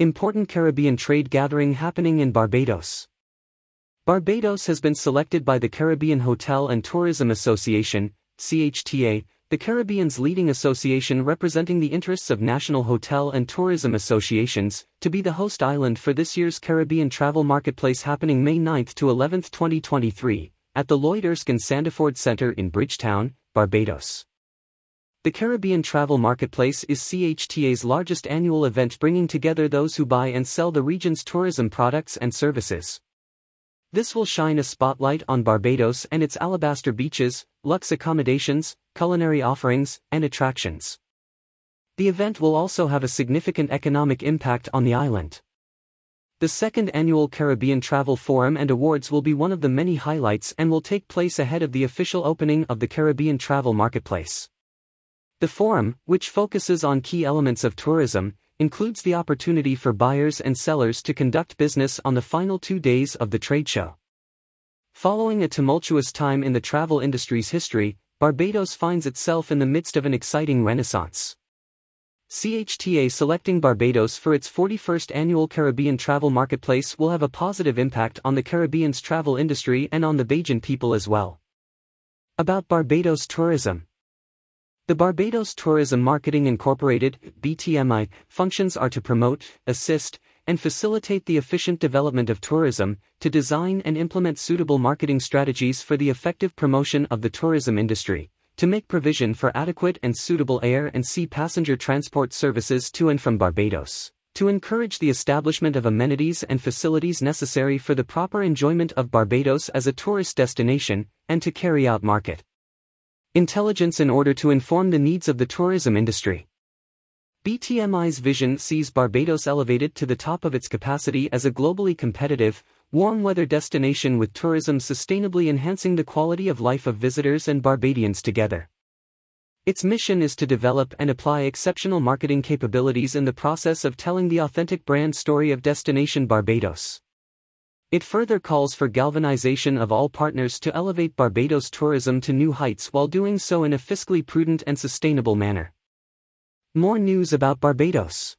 Important Caribbean trade gathering happening in Barbados. Barbados has been selected by the Caribbean Hotel and Tourism Association, CHTA, the Caribbean's leading association representing the interests of national hotel and tourism associations, to be the host island for this year's Caribbean Travel Marketplace happening May 9 to 11, 2023, at the Lloyd Erskine Sandiford Center in Bridgetown, Barbados. The Caribbean Travel Marketplace is CHTA's largest annual event bringing together those who buy and sell the region's tourism products and services. This will shine a spotlight on Barbados and its alabaster beaches, luxe accommodations, culinary offerings, and attractions. The event will also have a significant economic impact on the island. The second annual Caribbean Travel Forum and Awards will be one of the many highlights and will take place ahead of the official opening of the Caribbean Travel Marketplace. The forum, which focuses on key elements of tourism, includes the opportunity for buyers and sellers to conduct business on the final two days of the trade show. Following a tumultuous time in the travel industry's history, Barbados finds itself in the midst of an exciting renaissance. CHTA selecting Barbados for its 41st annual Caribbean Travel Marketplace will have a positive impact on the Caribbean's travel industry and on the Bajan people as well. About Barbados tourism. The Barbados Tourism Marketing Incorporated BTMI functions are to promote, assist, and facilitate the efficient development of tourism, to design and implement suitable marketing strategies for the effective promotion of the tourism industry, to make provision for adequate and suitable air and sea passenger transport services to and from Barbados, to encourage the establishment of amenities and facilities necessary for the proper enjoyment of Barbados as a tourist destination, and to carry out market intelligence in order to inform the needs of the tourism industry. BTMI's vision sees Barbados elevated to the top of its capacity as a globally competitive, warm weather destination with tourism sustainably enhancing the quality of life of visitors and Barbadians together. Its mission is to develop and apply exceptional marketing capabilities in the process of telling the authentic brand story of Destination Barbados. It further calls for galvanization of all partners to elevate Barbados tourism to new heights while doing so in a fiscally prudent and sustainable manner. More news about Barbados.